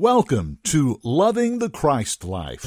Welcome to Loving the Christ Life.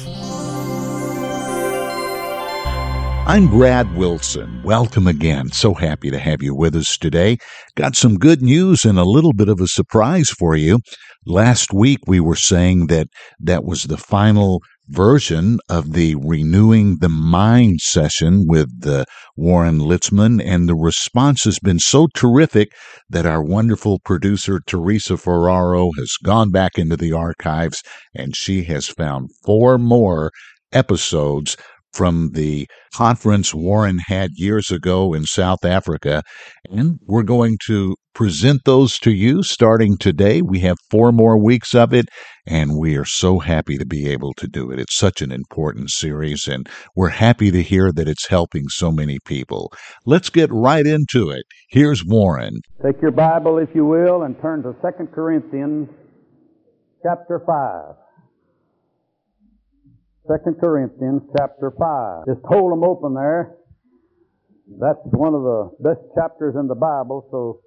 I'm Brad Wilson. Welcome again. So happy to have you with us today. Got some good news and a little bit of a surprise for you. Last week we were saying that that was the final version of the Renewing the Mind session with uh, Warren Litzman, and the response has been so terrific that our wonderful producer, Teresa Ferraro, has gone back into the archives and she has found four more episodes from the conference Warren had years ago in South Africa. And we're going to present those to you starting today. We have four more weeks of it, and we are so happy to be able to do it. It's such an important series, and we're happy to hear that it's helping so many people. Let's get right into it. Here's Warren. Take your Bible, if you will, and turn to 2 Corinthians chapter 5. 2 Corinthians chapter 5. Just hold them open there. That's one of the best chapters in the Bible, so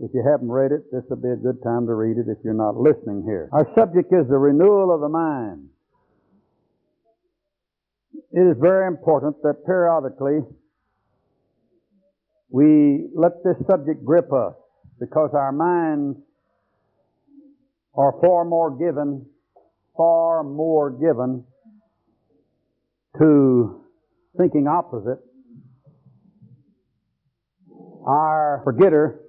if you haven't read it, this will be a good time to read it if you're not listening here. Our subject is the renewal of the mind. It is very important that periodically we let this subject grip us because our minds are far more given, far more given to thinking opposite, our forgetter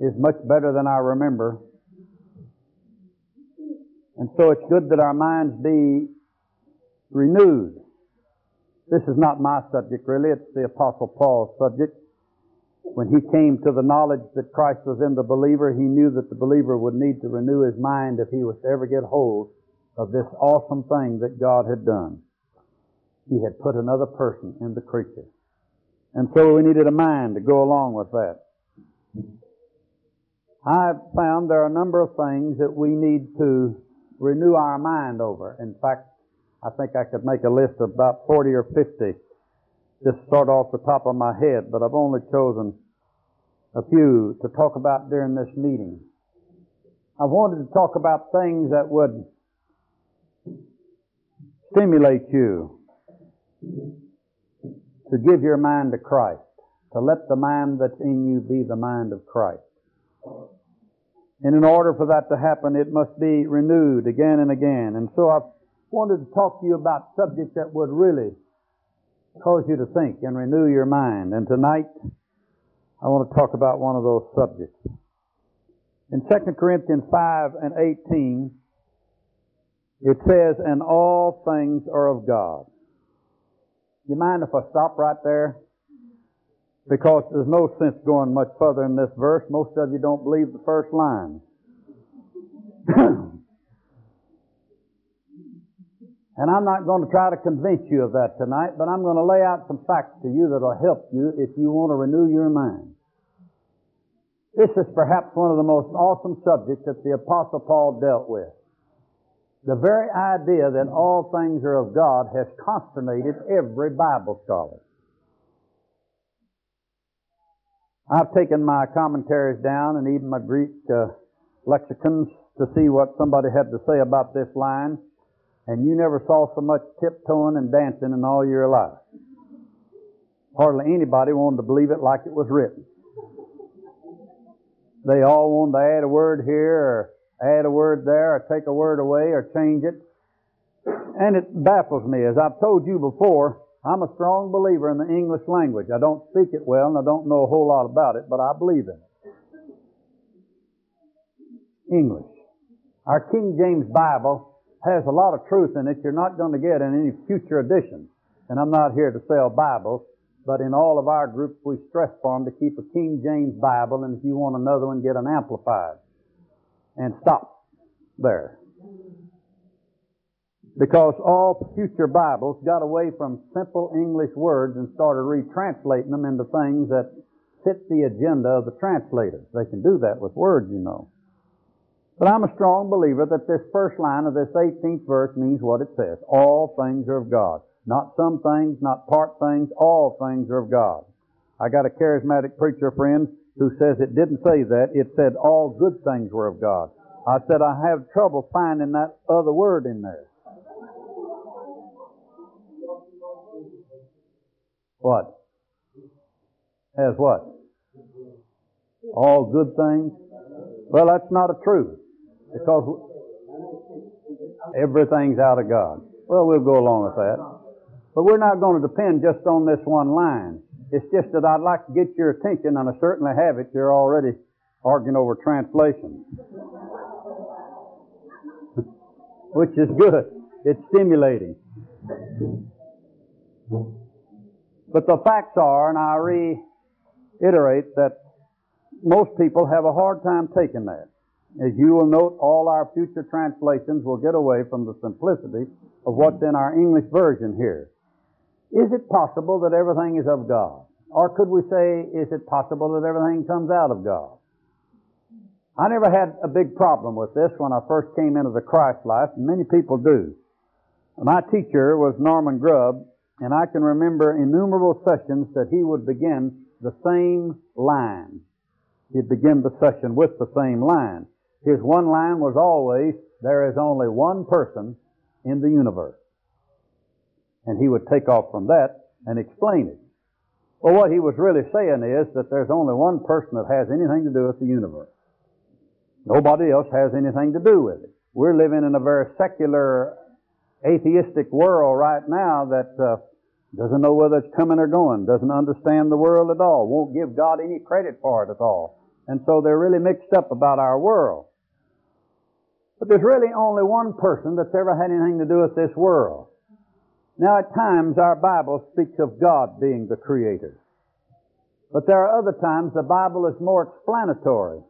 is much better than I remember. And so it's good that our minds be renewed. This is not my subject really, it's the Apostle Paul's subject. When he came to the knowledge that Christ was in the believer, he knew that the believer would need to renew his mind if he was to ever get hold of this awesome thing that God had done he had put another person in the creature. And so we needed a mind to go along with that. I've found there are a number of things that we need to renew our mind over. In fact, I think I could make a list of about 40 or 50 just sort off the top of my head, but I've only chosen a few to talk about during this meeting. I wanted to talk about things that would stimulate you, to give your mind to Christ, to let the mind that's in you be the mind of Christ. And in order for that to happen, it must be renewed again and again. And so I wanted to talk to you about subjects that would really cause you to think and renew your mind. And tonight, I want to talk about one of those subjects. In 2 Corinthians 5 and 18, it says, And all things are of God. You mind if I stop right there? Because there's no sense going much further in this verse. Most of you don't believe the first line. and I'm not going to try to convince you of that tonight, but I'm going to lay out some facts to you that'll help you if you want to renew your mind. This is perhaps one of the most awesome subjects that the Apostle Paul dealt with. The very idea that all things are of God has consternated every Bible scholar. I've taken my commentaries down and even my Greek uh, lexicons to see what somebody had to say about this line, and you never saw so much tiptoeing and dancing in all your life. Hardly anybody wanted to believe it like it was written. They all wanted to add a word here or add a word there or take a word away or change it. And it baffles me. As I've told you before, I'm a strong believer in the English language. I don't speak it well and I don't know a whole lot about it, but I believe in it. English. Our King James Bible has a lot of truth in it you're not going to get in any future editions. And I'm not here to sell Bibles, but in all of our groups we stress for them to keep a King James Bible and if you want another one, get an amplified and stop there. Because all future Bibles got away from simple English words and started retranslating them into things that fit the agenda of the translators. They can do that with words, you know. But I'm a strong believer that this first line of this 18th verse means what it says. All things are of God. Not some things, not part things, all things are of God. I got a charismatic preacher friend who says it didn't say that. It said all good things were of God. I said I have trouble finding that other word in there. What? As what? All good things? Well, that's not a truth. Because everything's out of God. Well, we'll go along with that. But we're not going to depend just on this one line. It's just that I'd like to get your attention, and I certainly have it. You're already arguing over translation. Which is good. It's stimulating. But the facts are, and I reiterate that most people have a hard time taking that. As you will note, all our future translations will get away from the simplicity of what's in our English version here. Is it possible that everything is of God? Or could we say, is it possible that everything comes out of God? I never had a big problem with this when I first came into the Christ life, and many people do. My teacher was Norman Grubb, and I can remember innumerable sessions that he would begin the same line. He'd begin the session with the same line. His one line was always, there is only one person in the universe. And he would take off from that and explain it. Well, what he was really saying is that there's only one person that has anything to do with the universe. Nobody else has anything to do with it. We're living in a very secular, atheistic world right now that uh, doesn't know whether it's coming or going, doesn't understand the world at all, won't give God any credit for it at all. And so they're really mixed up about our world. But there's really only one person that's ever had anything to do with this world. Now, at times, our Bible speaks of God being the Creator. But there are other times the Bible is more explanatory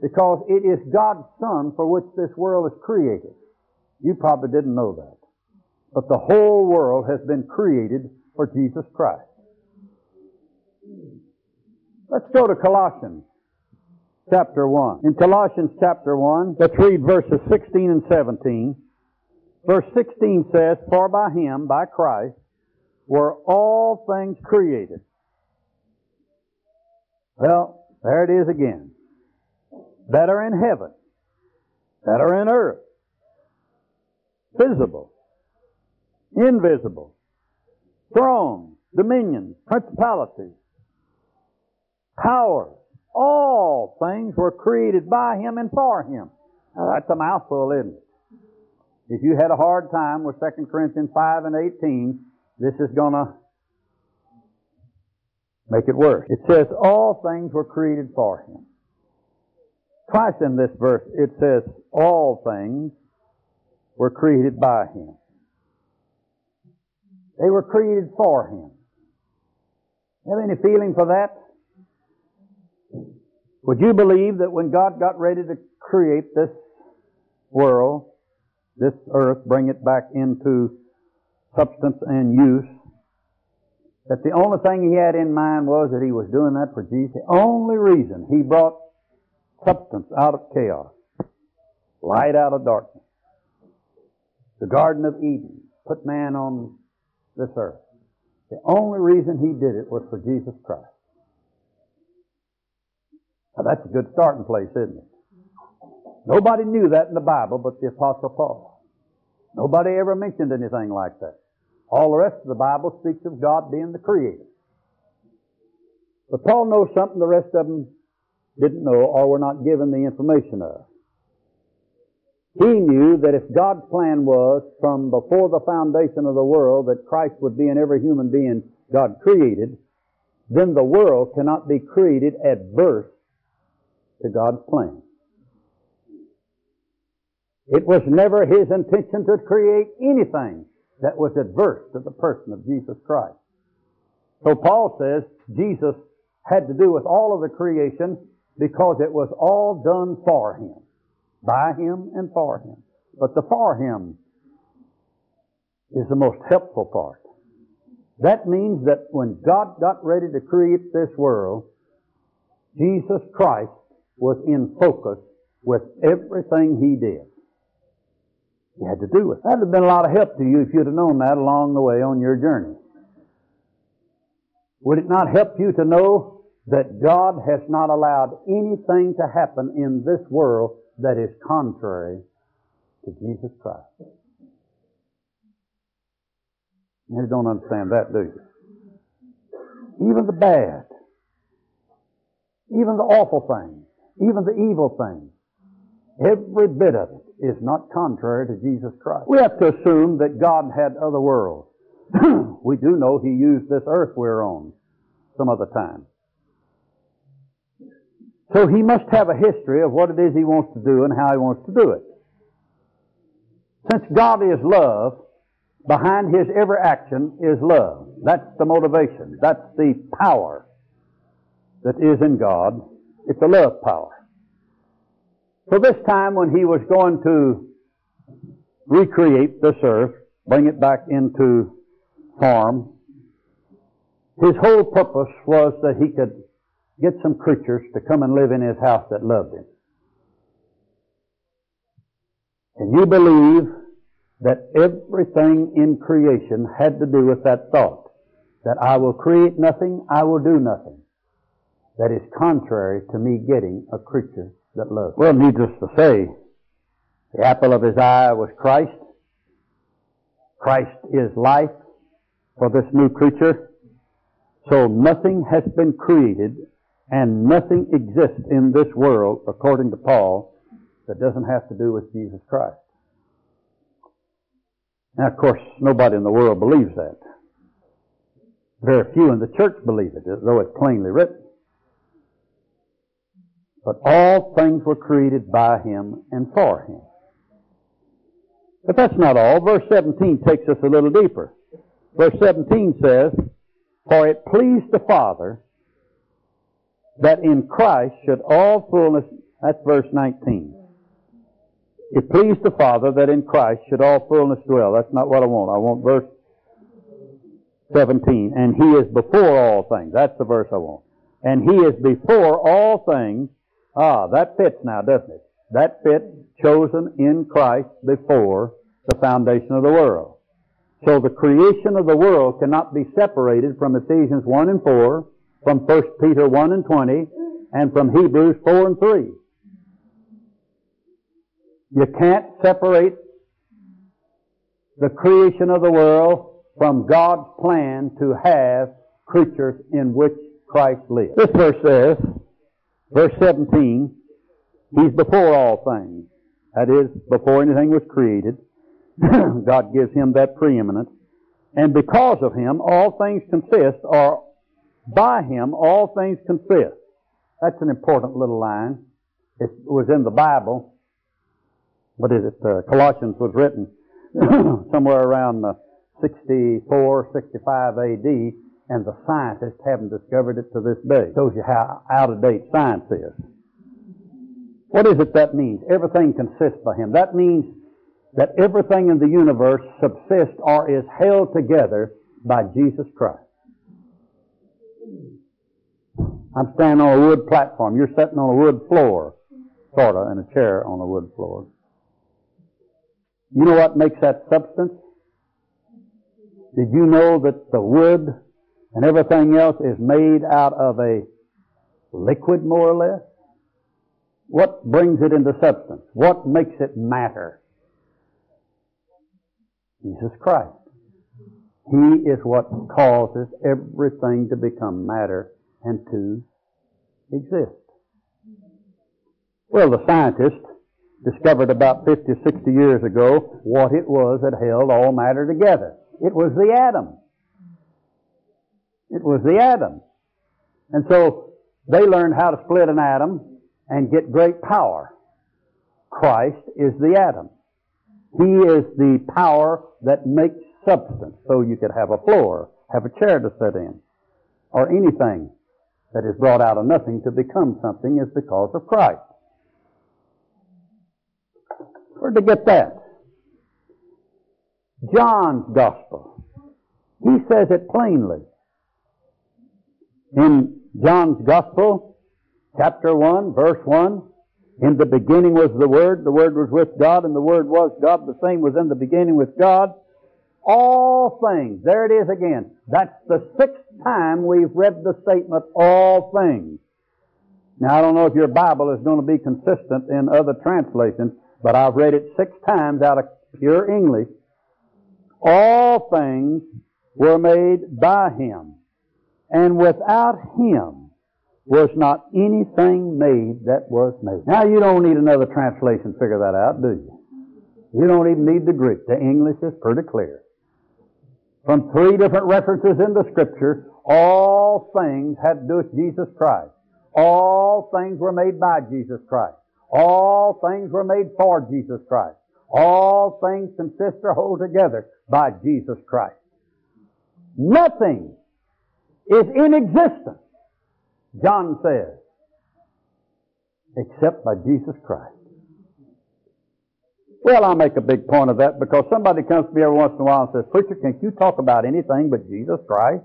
because it is God's Son for which this world is created. You probably didn't know that. But the whole world has been created for Jesus Christ. Let's go to Colossians chapter 1. In Colossians chapter 1, let's read verses 16 and 17. Verse 16 says, For by him, by Christ, were all things created. Well, there it is again. That are in heaven, that are in earth, visible, invisible, thrones, dominions, principalities, power, all things were created by him and for him. Now, that's a mouthful, isn't it? If you had a hard time with 2 Corinthians 5 and 18, this is going to make it worse. It says, all things were created for him. Twice in this verse it says, all things were created by him. They were created for him. Have any feeling for that? Would you believe that when God got ready to create this world, this earth, bring it back into substance and use, that the only thing he had in mind was that he was doing that for Jesus? The only reason he brought substance out of chaos, light out of darkness, the Garden of Eden, put man on this earth. The only reason he did it was for Jesus Christ. Now that's a good starting place, isn't it? Nobody knew that in the Bible but the Apostle Paul. Nobody ever mentioned anything like that. All the rest of the Bible speaks of God being the creator. But Paul knows something the rest of them didn't know or were not given the information of. He knew that if God's plan was from before the foundation of the world that Christ would be in every human being God created, then the world cannot be created adverse to God's plan. It was never his intention to create anything that was adverse to the person of Jesus Christ. So Paul says Jesus had to do with all of the creation because it was all done for him, by him and for him. But the for him is the most helpful part. That means that when God got ready to create this world, Jesus Christ was in focus with everything he did. He had to do it. That'd have been a lot of help to you if you'd have known that along the way on your journey. Would it not help you to know that God has not allowed anything to happen in this world that is contrary to Jesus Christ. You don't understand that, do you? Even the bad, even the awful things, even the evil things, every bit of it is not contrary to Jesus Christ. We have to assume that God had other worlds. we do know He used this earth we're on some other time. So He must have a history of what it is He wants to do and how He wants to do it. Since God is love, behind His every action is love. That's the motivation. That's the power that is in God. It's a love power. So this time when He was going to recreate this earth, bring it back into form, His whole purpose was that He could get some creatures to come and live in His house that loved Him. And you believe that everything in creation had to do with that thought. That I will create nothing, I will do nothing. That is contrary to me getting a creature that loves. Well, needless to say, the apple of his eye was Christ. Christ is life for this new creature. So nothing has been created and nothing exists in this world, according to Paul, that doesn't have to do with Jesus Christ. Now, of course, nobody in the world believes that. Very few in the church believe it, though it's plainly written. But all things were created by Him and for Him. But that's not all. Verse 17 takes us a little deeper. Verse 17 says, For it pleased the Father that in Christ should all fullness, that's verse 19. It pleased the Father that in Christ should all fullness dwell. That's not what I want. I want verse 17. And He is before all things. That's the verse I want. And He is before all things. Ah, that fits now, doesn't it? That fits chosen in Christ before the foundation of the world. So the creation of the world cannot be separated from Ephesians 1 and 4, from 1 Peter 1 and 20, and from Hebrews 4 and 3. You can't separate the creation of the world from God's plan to have creatures in which Christ lives. This verse says, verse 17, He's before all things. That is, before anything was created. God gives Him that preeminence. And because of Him, all things consist, or by Him, all things consist. That's an important little line. It was in the Bible what is it? Uh, Colossians was written somewhere around uh, 64, 65 AD, and the scientists haven't discovered it to this day. It Shows you how out of date science is. What is it that means? Everything consists by Him. That means that everything in the universe subsists or is held together by Jesus Christ. I'm standing on a wood platform. You're sitting on a wood floor, sort of, in a chair on a wood floor. You know what makes that substance? Did you know that the wood and everything else is made out of a liquid, more or less? What brings it into substance? What makes it matter? Jesus Christ. He is what causes everything to become matter and to exist. Well, the scientists discovered about 50, 60 years ago what it was that held all matter together. It was the atom. It was the atom. And so they learned how to split an atom and get great power. Christ is the atom. He is the power that makes substance. So you could have a floor, have a chair to sit in, or anything that is brought out of nothing to become something is because of Christ. Where'd they get that? John's Gospel. He says it plainly. In John's Gospel, chapter 1, verse 1, in the beginning was the Word, the Word was with God, and the Word was God, the same was in the beginning with God. All things, there it is again. That's the sixth time we've read the statement, all things. Now, I don't know if your Bible is going to be consistent in other translations, but I've read it six times out of pure English. All things were made by Him, and without Him was not anything made that was made. Now, you don't need another translation to figure that out, do you? You don't even need the Greek. The English is pretty clear. From three different references in the Scripture, all things had to do with Jesus Christ. All things were made by Jesus Christ. All things were made for Jesus Christ. All things consist or hold together by Jesus Christ. Nothing is in existence, John says, except by Jesus Christ. Well, I'll make a big point of that because somebody comes to me every once in a while and says, Preacher, can't you talk about anything but Jesus Christ?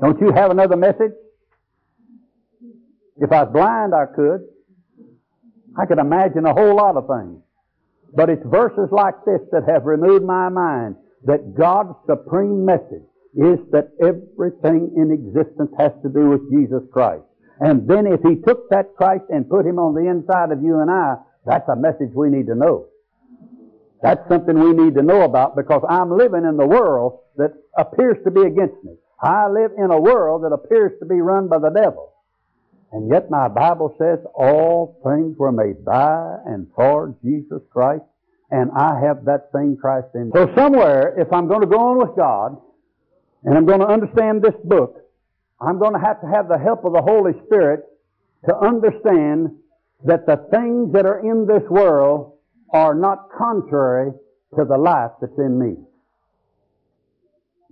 Don't you have another message? If I was blind, I could. I could imagine a whole lot of things. But it's verses like this that have renewed my mind that God's supreme message is that everything in existence has to do with Jesus Christ. And then if He took that Christ and put Him on the inside of you and I, that's a message we need to know. That's something we need to know about because I'm living in the world that appears to be against me. I live in a world that appears to be run by the devil. And yet my Bible says all things were made by and for Jesus Christ, and I have that same Christ in me. So somewhere, if I'm going to go on with God, and I'm going to understand this book, I'm going to have to have the help of the Holy Spirit to understand that the things that are in this world are not contrary to the life that's in me.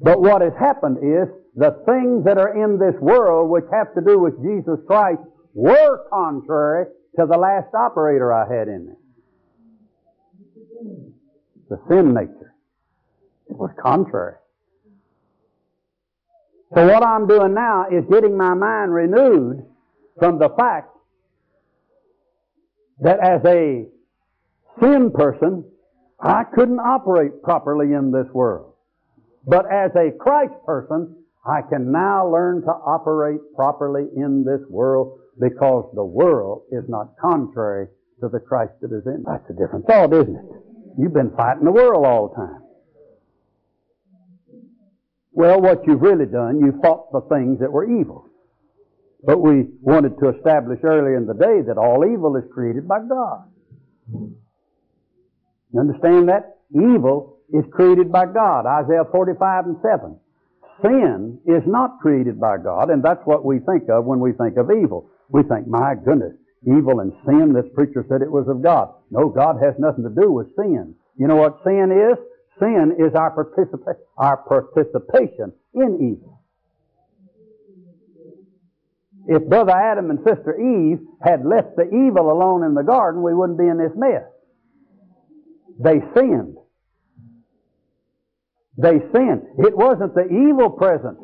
But what has happened is the things that are in this world which have to do with Jesus Christ were contrary to the last operator I had in it. The sin nature. It was contrary. So what I'm doing now is getting my mind renewed from the fact that as a sin person, I couldn't operate properly in this world. But as a Christ person, I can now learn to operate properly in this world because the world is not contrary to the Christ that is in. That's a different thought, isn't it? You've been fighting the world all the time. Well, what you've really done, you fought the things that were evil. But we wanted to establish early in the day that all evil is created by God. You understand that? Evil is created by God. Isaiah 45 and 7. Sin is not created by God, and that's what we think of when we think of evil. We think, my goodness, evil and sin, this preacher said it was of God. No, God has nothing to do with sin. You know what sin is? Sin is our, participa- our participation in evil. If Brother Adam and Sister Eve had left the evil alone in the garden, we wouldn't be in this mess. They sinned. They sinned. It wasn't the evil presence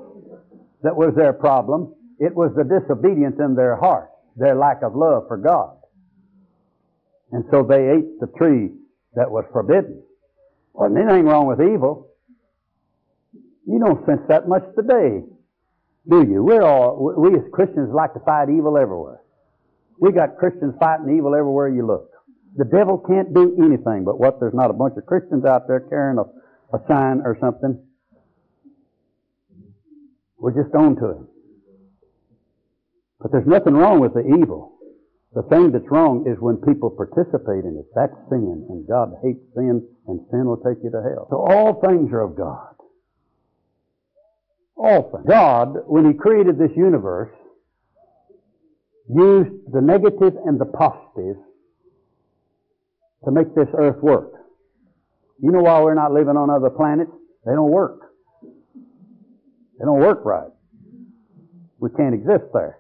that was their problem. It was the disobedience in their heart, their lack of love for God. And so they ate the tree that was forbidden. Wasn't anything wrong with evil. You don't sense that much today, do you? We're all, we as Christians like to fight evil everywhere. We got Christians fighting evil everywhere you look. The devil can't do anything but what there's not a bunch of Christians out there carrying a a sign or something, we're just on to him. But there's nothing wrong with the evil. The thing that's wrong is when people participate in it. That's sin, and God hates sin, and sin will take you to hell. So all things are of God. Oh, All. God, when He created this universe, used the negative and the positive to make this earth work. You know why we're not living on other planets? They don't work. They don't work right. We can't exist there.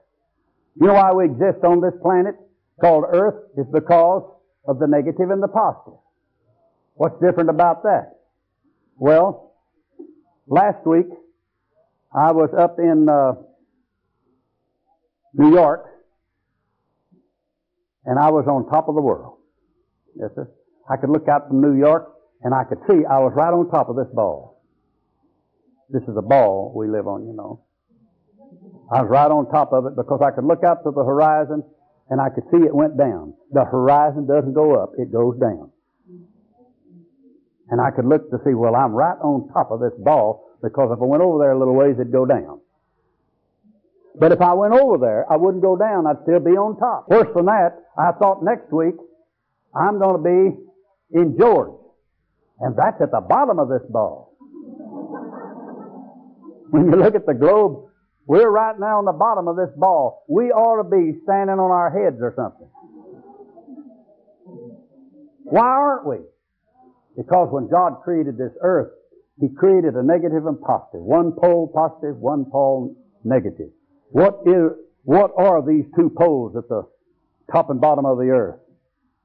You know why we exist on this planet called Earth? Is because of the negative and the positive. What's different about that? Well, last week I was up in uh, New York and I was on top of the world. Yes, sir. I could look out from New York and I could see I was right on top of this ball. This is a ball we live on, you know. I was right on top of it because I could look out to the horizon and I could see it went down. The horizon doesn't go up, it goes down. And I could look to see, well, I'm right on top of this ball because if I went over there a little ways, it'd go down. But if I went over there, I wouldn't go down. I'd still be on top. Worse than that, I thought next week I'm going to be in George. And that's at the bottom of this ball. when you look at the globe, we're right now on the bottom of this ball. We ought to be standing on our heads or something. Why aren't we? Because when God created this earth, He created a negative and positive. One pole positive, one pole negative. What is, what are these two poles at the top and bottom of the earth?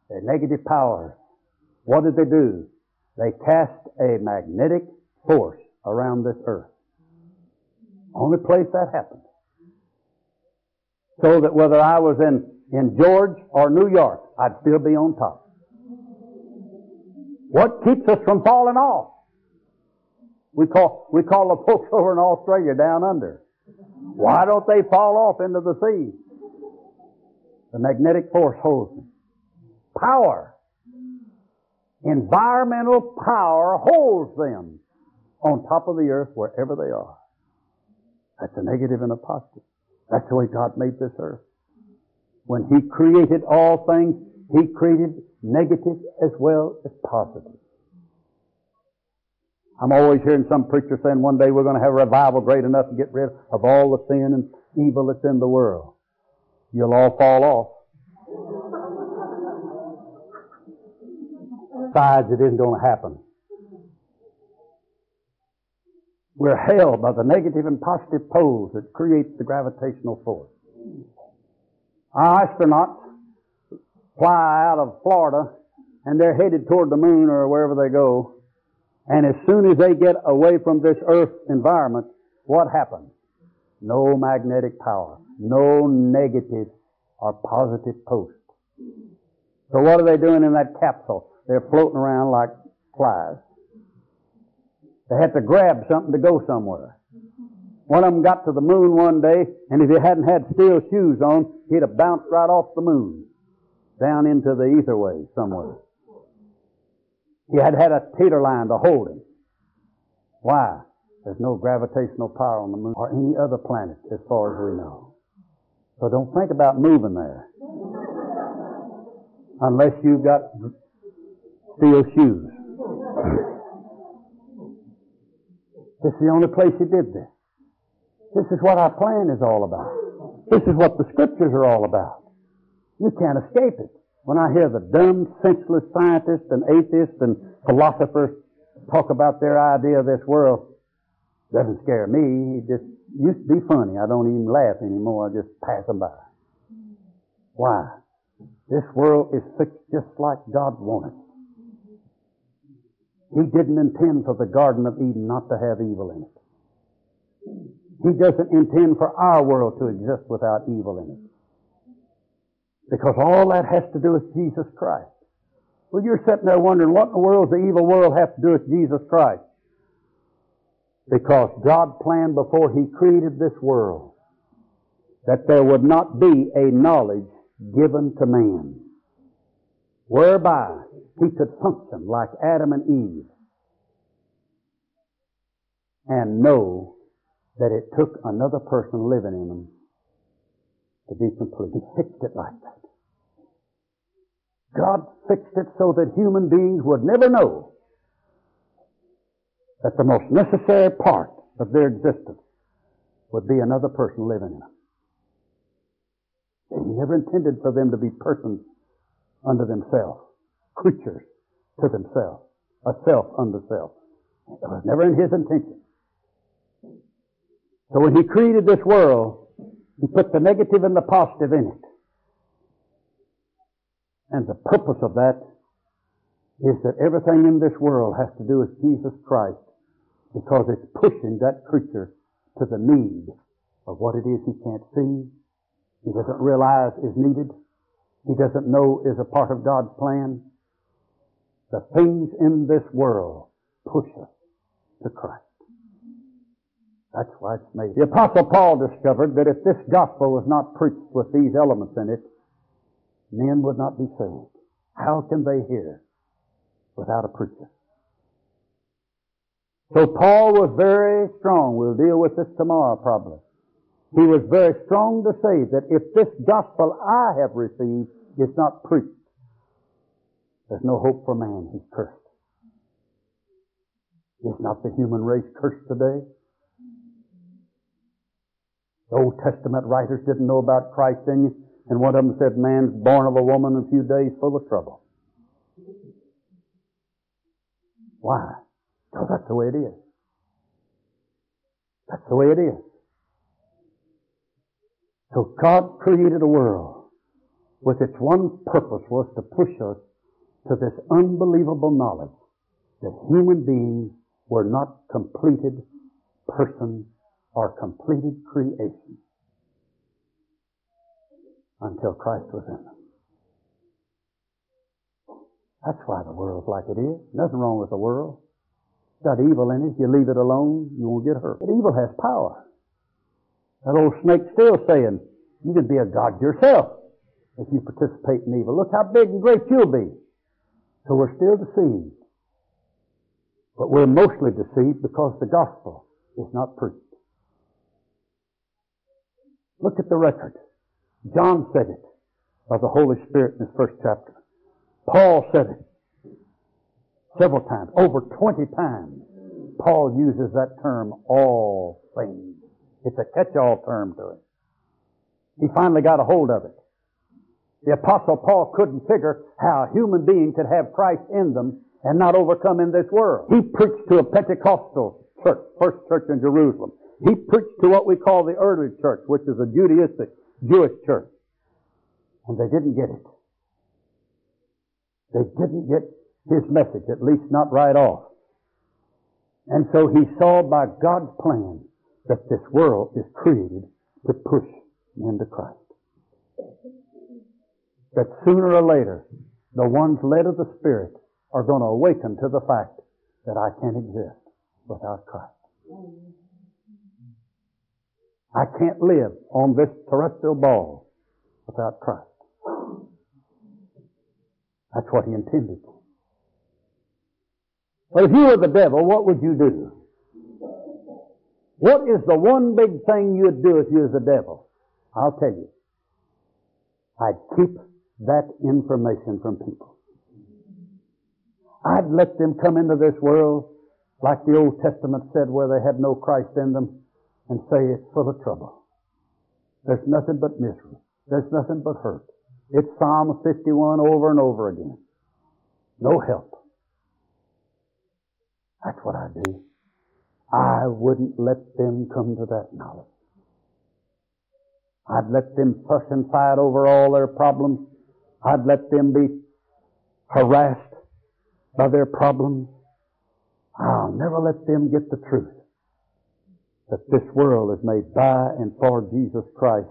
They're negative powers. What did they do? They cast a magnetic force around this earth. Only place that happened. So that whether I was in, in George or New York, I'd still be on top. What keeps us from falling off? We call, we call the folks over in Australia down under. Why don't they fall off into the sea? The magnetic force holds them. Power. Environmental power holds them on top of the earth wherever they are. That's a negative and a positive. That's the way God made this earth. When He created all things, He created negative as well as positive. I'm always hearing some preacher saying one day we're going to have a revival great enough to get rid of all the sin and evil that's in the world. You'll all fall off. Besides, it isn't going to happen. We're held by the negative and positive poles that create the gravitational force. Our astronauts fly out of Florida and they're headed toward the moon or wherever they go. And as soon as they get away from this earth environment, what happens? No magnetic power. No negative or positive post. So what are they doing in that capsule? They're floating around like flies. They had to grab something to go somewhere. One of them got to the moon one day, and if he hadn't had steel shoes on, he'd have bounced right off the moon, down into the etherway somewhere. He had had a teeter line to hold him. Why? There's no gravitational power on the moon or any other planet as far as we know. So don't think about moving there. Unless you've got steel shoes. This is the only place he did this. This is what our plan is all about. This is what the scriptures are all about. You can't escape it. When I hear the dumb, senseless scientists and atheists and philosophers talk about their idea of this world, it doesn't scare me. It just used to be funny. I don't even laugh anymore. I just pass them by. Why? This world is fixed just like God wanted. He didn't intend for the Garden of Eden not to have evil in it. He doesn't intend for our world to exist without evil in it. Because all that has to do with Jesus Christ. Well, you're sitting there wondering, what in the world does the evil world have to do with Jesus Christ? Because God planned before He created this world that there would not be a knowledge given to man whereby he could function like Adam and Eve and know that it took another person living in them to be complete. He fixed it like that. God fixed it so that human beings would never know that the most necessary part of their existence would be another person living in them. He never intended for them to be persons unto themselves, creatures to themselves, a self unto self. It was never in his intention. So when he created this world, he put the negative and the positive in it. And the purpose of that is that everything in this world has to do with Jesus Christ because it's pushing that creature to the need of what it is he can't see, he doesn't realize is needed, he doesn't know is a part of God's plan. The things in this world push us to Christ. That's why it's made. The Apostle Paul discovered that if this gospel was not preached with these elements in it, men would not be saved. How can they hear without a preacher? So Paul was very strong. We'll deal with this tomorrow probably. He was very strong to say that if this gospel I have received is not preached, there's no hope for man. He's cursed. Is not the human race cursed today? The Old Testament writers didn't know about Christ you, and one of them said, man's born of a woman a few days full of trouble. Why? Because that's the way it is. That's the way it is. So God created a world with its one purpose was to push us to this unbelievable knowledge that human beings were not completed persons or completed creation until Christ was in them. That's why the world's like it is. Nothing wrong with the world. It's got evil in it. You leave it alone, you won't get hurt. But evil has power. That old snake's still saying, you can be a God yourself if you participate in evil. Look how big and great you'll be. So we're still deceived. But we're mostly deceived because the gospel is not preached. Look at the record. John said it of the Holy Spirit in his first chapter. Paul said it several times, over 20 times. Paul uses that term, all things. It's a catch-all term to it. He finally got a hold of it. The apostle Paul couldn't figure how a human being could have Christ in them and not overcome in this world. He preached to a Pentecostal church, first church in Jerusalem. He preached to what we call the early church, which is a Judaistic Jewish church. And they didn't get it. They didn't get his message, at least not right off. And so he saw by God's plan that this world is created to push men to Christ. That sooner or later, the ones led of the Spirit are going to awaken to the fact that I can't exist without Christ. I can't live on this terrestrial ball without Christ. That's what he intended. But if you were the devil, what would you do? What is the one big thing you'd do if you was the devil? I'll tell you. I'd keep that information from people. I'd let them come into this world like the Old Testament said where they had no Christ in them and say it's full of trouble. There's nothing but misery. There's nothing but hurt. It's Psalm 51 over and over again. No help. That's what I do. I wouldn't let them come to that knowledge. I'd let them fuss and fight over all their problems. I'd let them be harassed by their problems. I'll never let them get the truth that this world is made by and for Jesus Christ.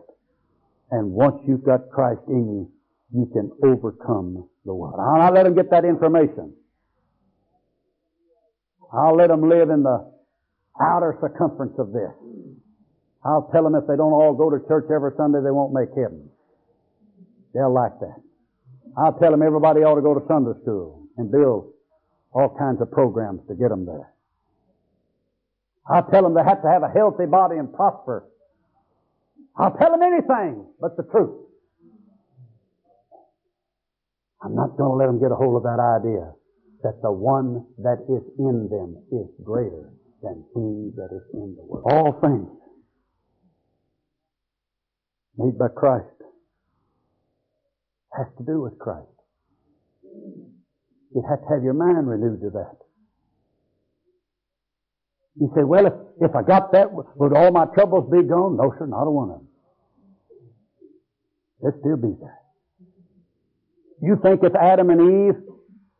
And once you've got Christ in you, you can overcome the world. I'll let them get that information. I'll let them live in the outer circumference of this. I'll tell them if they don't all go to church every Sunday, they won't make heaven. They'll like that. I'll tell them everybody ought to go to Sunday school and build all kinds of programs to get them there. I'll tell them they have to have a healthy body and prosper. I'll tell them anything but the truth. I'm not going to let them get a hold of that idea that the one that is in them is greater than he that is in the world. All things made by Christ has to do with Christ. You have to have your mind renewed to that. You say, well, if, if I got that, would all my troubles be gone? No, sir, not a one of them. They'd still be there. You think if Adam and Eve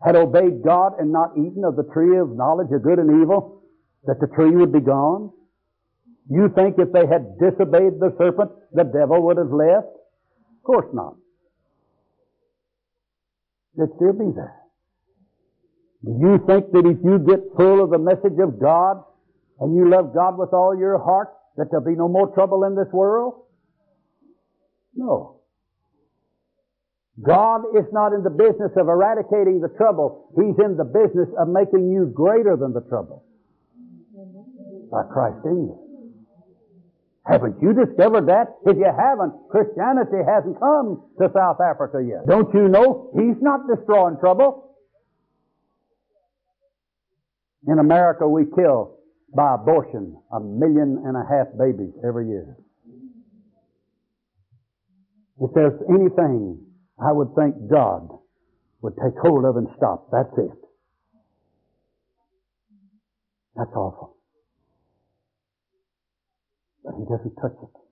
had obeyed God and not eaten of the tree of knowledge of good and evil, that the tree would be gone? You think if they had disobeyed the serpent, the devil would have left? Of course not. They'd still be there. Do you think that if you get full of the message of God, and you love God with all your heart, that there'll be no more trouble in this world? No. God is not in the business of eradicating the trouble. He's in the business of making you greater than the trouble. By Christ in you. Haven't you discovered that? If you haven't, Christianity hasn't come to South Africa yet. Don't you know He's not destroying trouble? In America, we kill by abortion a million and a half babies every year. If there's anything I would think God would take hold of and stop, that's it. That's awful. But He doesn't touch it.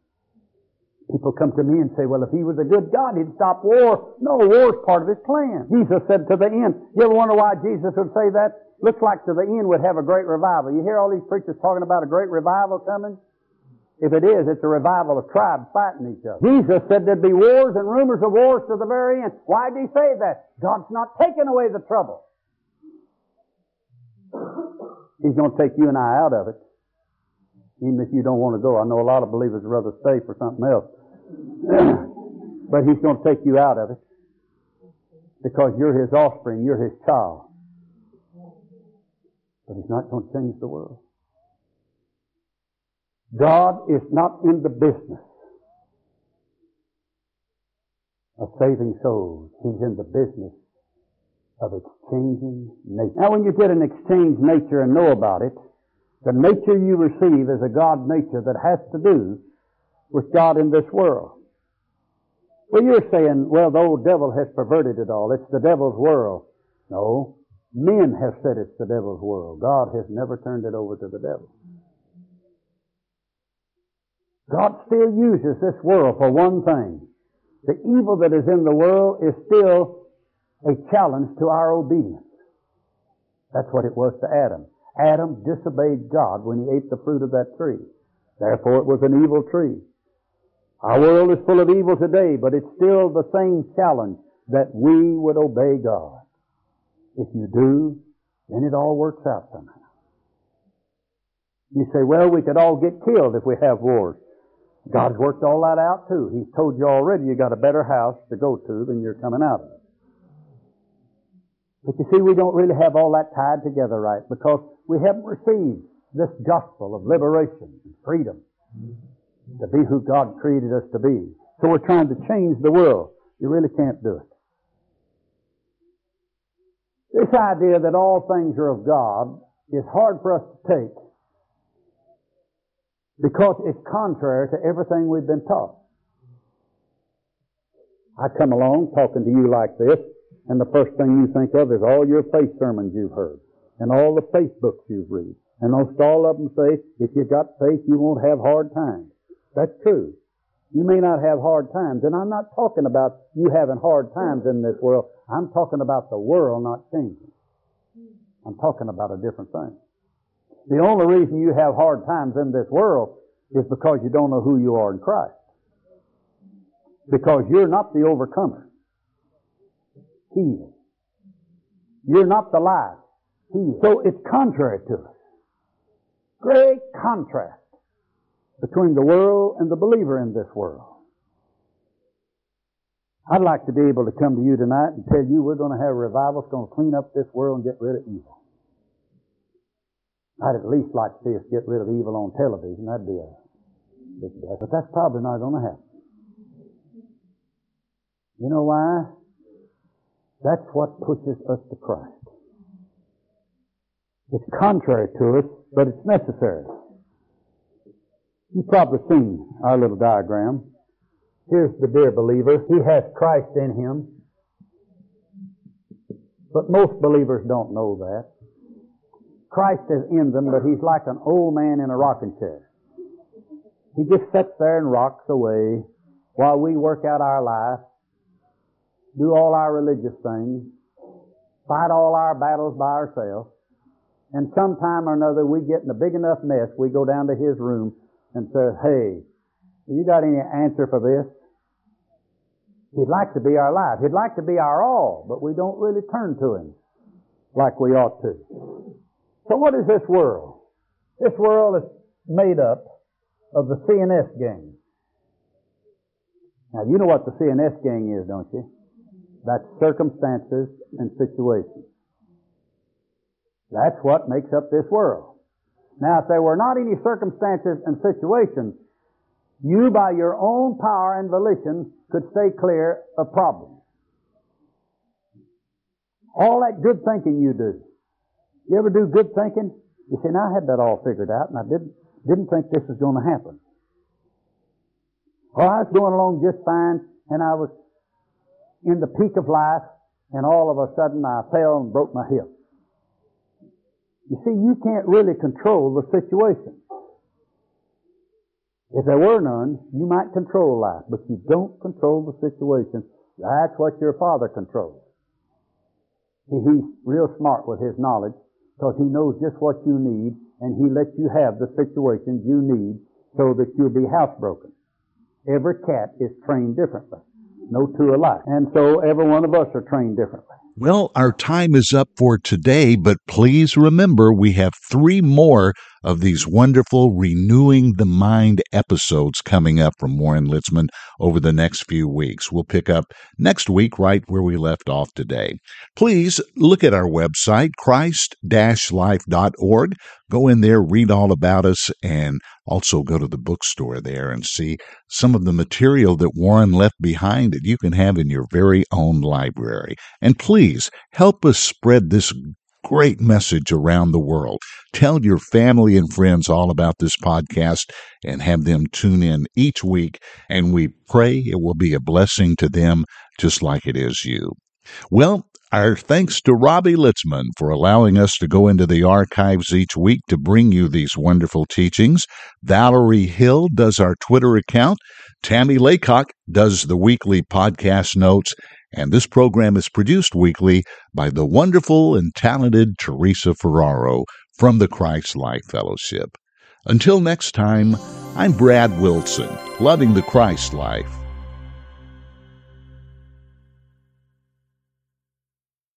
People come to me and say, well, if He was a good God, He'd stop war. No, war's part of His plan. Jesus said to the end. You ever wonder why Jesus would say that? Looks like to the end would have a great revival. You hear all these preachers talking about a great revival coming? If it is, it's a revival of tribes fighting each other. Jesus said there'd be wars and rumors of wars to the very end. Why did he say that? God's not taking away the trouble. He's going to take you and I out of it. Even if you don't want to go. I know a lot of believers rather stay for something else. but He's going to take you out of it. Because you're His offspring. You're His child. But He's not going to change the world. God is not in the business of saving souls. He's in the business of exchanging nature. Now when you get an exchange nature and know about it, the nature you receive is a God nature that has to do with God in this world. Well, you're saying, well, the old devil has perverted it all. It's the devil's world. No. Men have said it's the devil's world. God has never turned it over to the devil. God still uses this world for one thing. The evil that is in the world is still a challenge to our obedience. That's what it was to Adam. Adam disobeyed God when he ate the fruit of that tree. Therefore it was an evil tree. Our world is full of evil today, but it's still the same challenge that we would obey God. If you do, then it all works out somehow. You say, well, we could all get killed if we have wars. God's worked all that out too. He's told you already you got a better house to go to than you're coming out of. But you see, we don't really have all that tied together right because we haven't received this gospel of liberation and freedom to be who God created us to be. So we're trying to change the world. You really can't do it. This idea that all things are of God is hard for us to take because it's contrary to everything we've been taught. I come along talking to you like this, and the first thing you think of is all your faith sermons you've heard, and all the faith books you've read. And most all of them say, if you got faith, you won't have hard times. That's true. You may not have hard times, and I'm not talking about you having hard times in this world. I'm talking about the world not changing. I'm talking about a different thing. The only reason you have hard times in this world is because you don't know who you are in Christ. Because you're not the overcomer. He is. You're not the light. He is. So it's contrary to us. Great contrast between the world and the believer in this world. I'd like to be able to come to you tonight and tell you we're going to have a revival that's going to clean up this world and get rid of evil. I'd at least like to see us get rid of evil on television. That'd be a big deal. But that's probably not going to happen. You know why? That's what pushes us to Christ. It's contrary to us, but it's necessary. You've probably seen our little diagram. Here's the dear believer. He has Christ in him. But most believers don't know that. Christ is in them, but he's like an old man in a rocking chair. He just sits there and rocks away while we work out our life, do all our religious things, fight all our battles by ourselves, and sometime or another we get in a big enough mess, we go down to his room and say, hey, you got any answer for this? He'd like to be our life. He'd like to be our all, but we don't really turn to him like we ought to. So what is this world? This world is made up of the CNS gang. Now, you know what the CNS gang is, don't you? That's circumstances and situations. That's what makes up this world. Now, if there were not any circumstances and situations, you by your own power and volition could stay clear of problems. All that good thinking you do. You ever do good thinking? You see, now I had that all figured out and I didn't, didn't think this was going to happen. Well, I was going along just fine and I was in the peak of life and all of a sudden I fell and broke my hip. You see, you can't really control the situation. If there were none, you might control life, but you don't control the situation. That's what your Father controls. He's real smart with His knowledge because He knows just what you need and He lets you have the situations you need so that you'll be housebroken. Every cat is trained differently. No two alike. And so every one of us are trained differently. Well, our time is up for today, but please remember we have three more of these wonderful Renewing the Mind episodes coming up from Warren Litzman over the next few weeks. We'll pick up next week right where we left off today. Please look at our website, christ-life.org. Go in there, read all about us, and also go to the bookstore there and see some of the material that Warren left behind that you can have in your very own library. And please help us spread this great message around the world. Tell your family and friends all about this podcast and have them tune in each week. And we pray it will be a blessing to them just like it is you. Well, our thanks to Robbie Litzman for allowing us to go into the archives each week to bring you these wonderful teachings. Valerie Hill does our Twitter account. Tammy Laycock does the weekly podcast notes. And this program is produced weekly by the wonderful and talented Teresa Ferraro from the Christ Life Fellowship. Until next time, I'm Brad Wilson, loving the Christ life.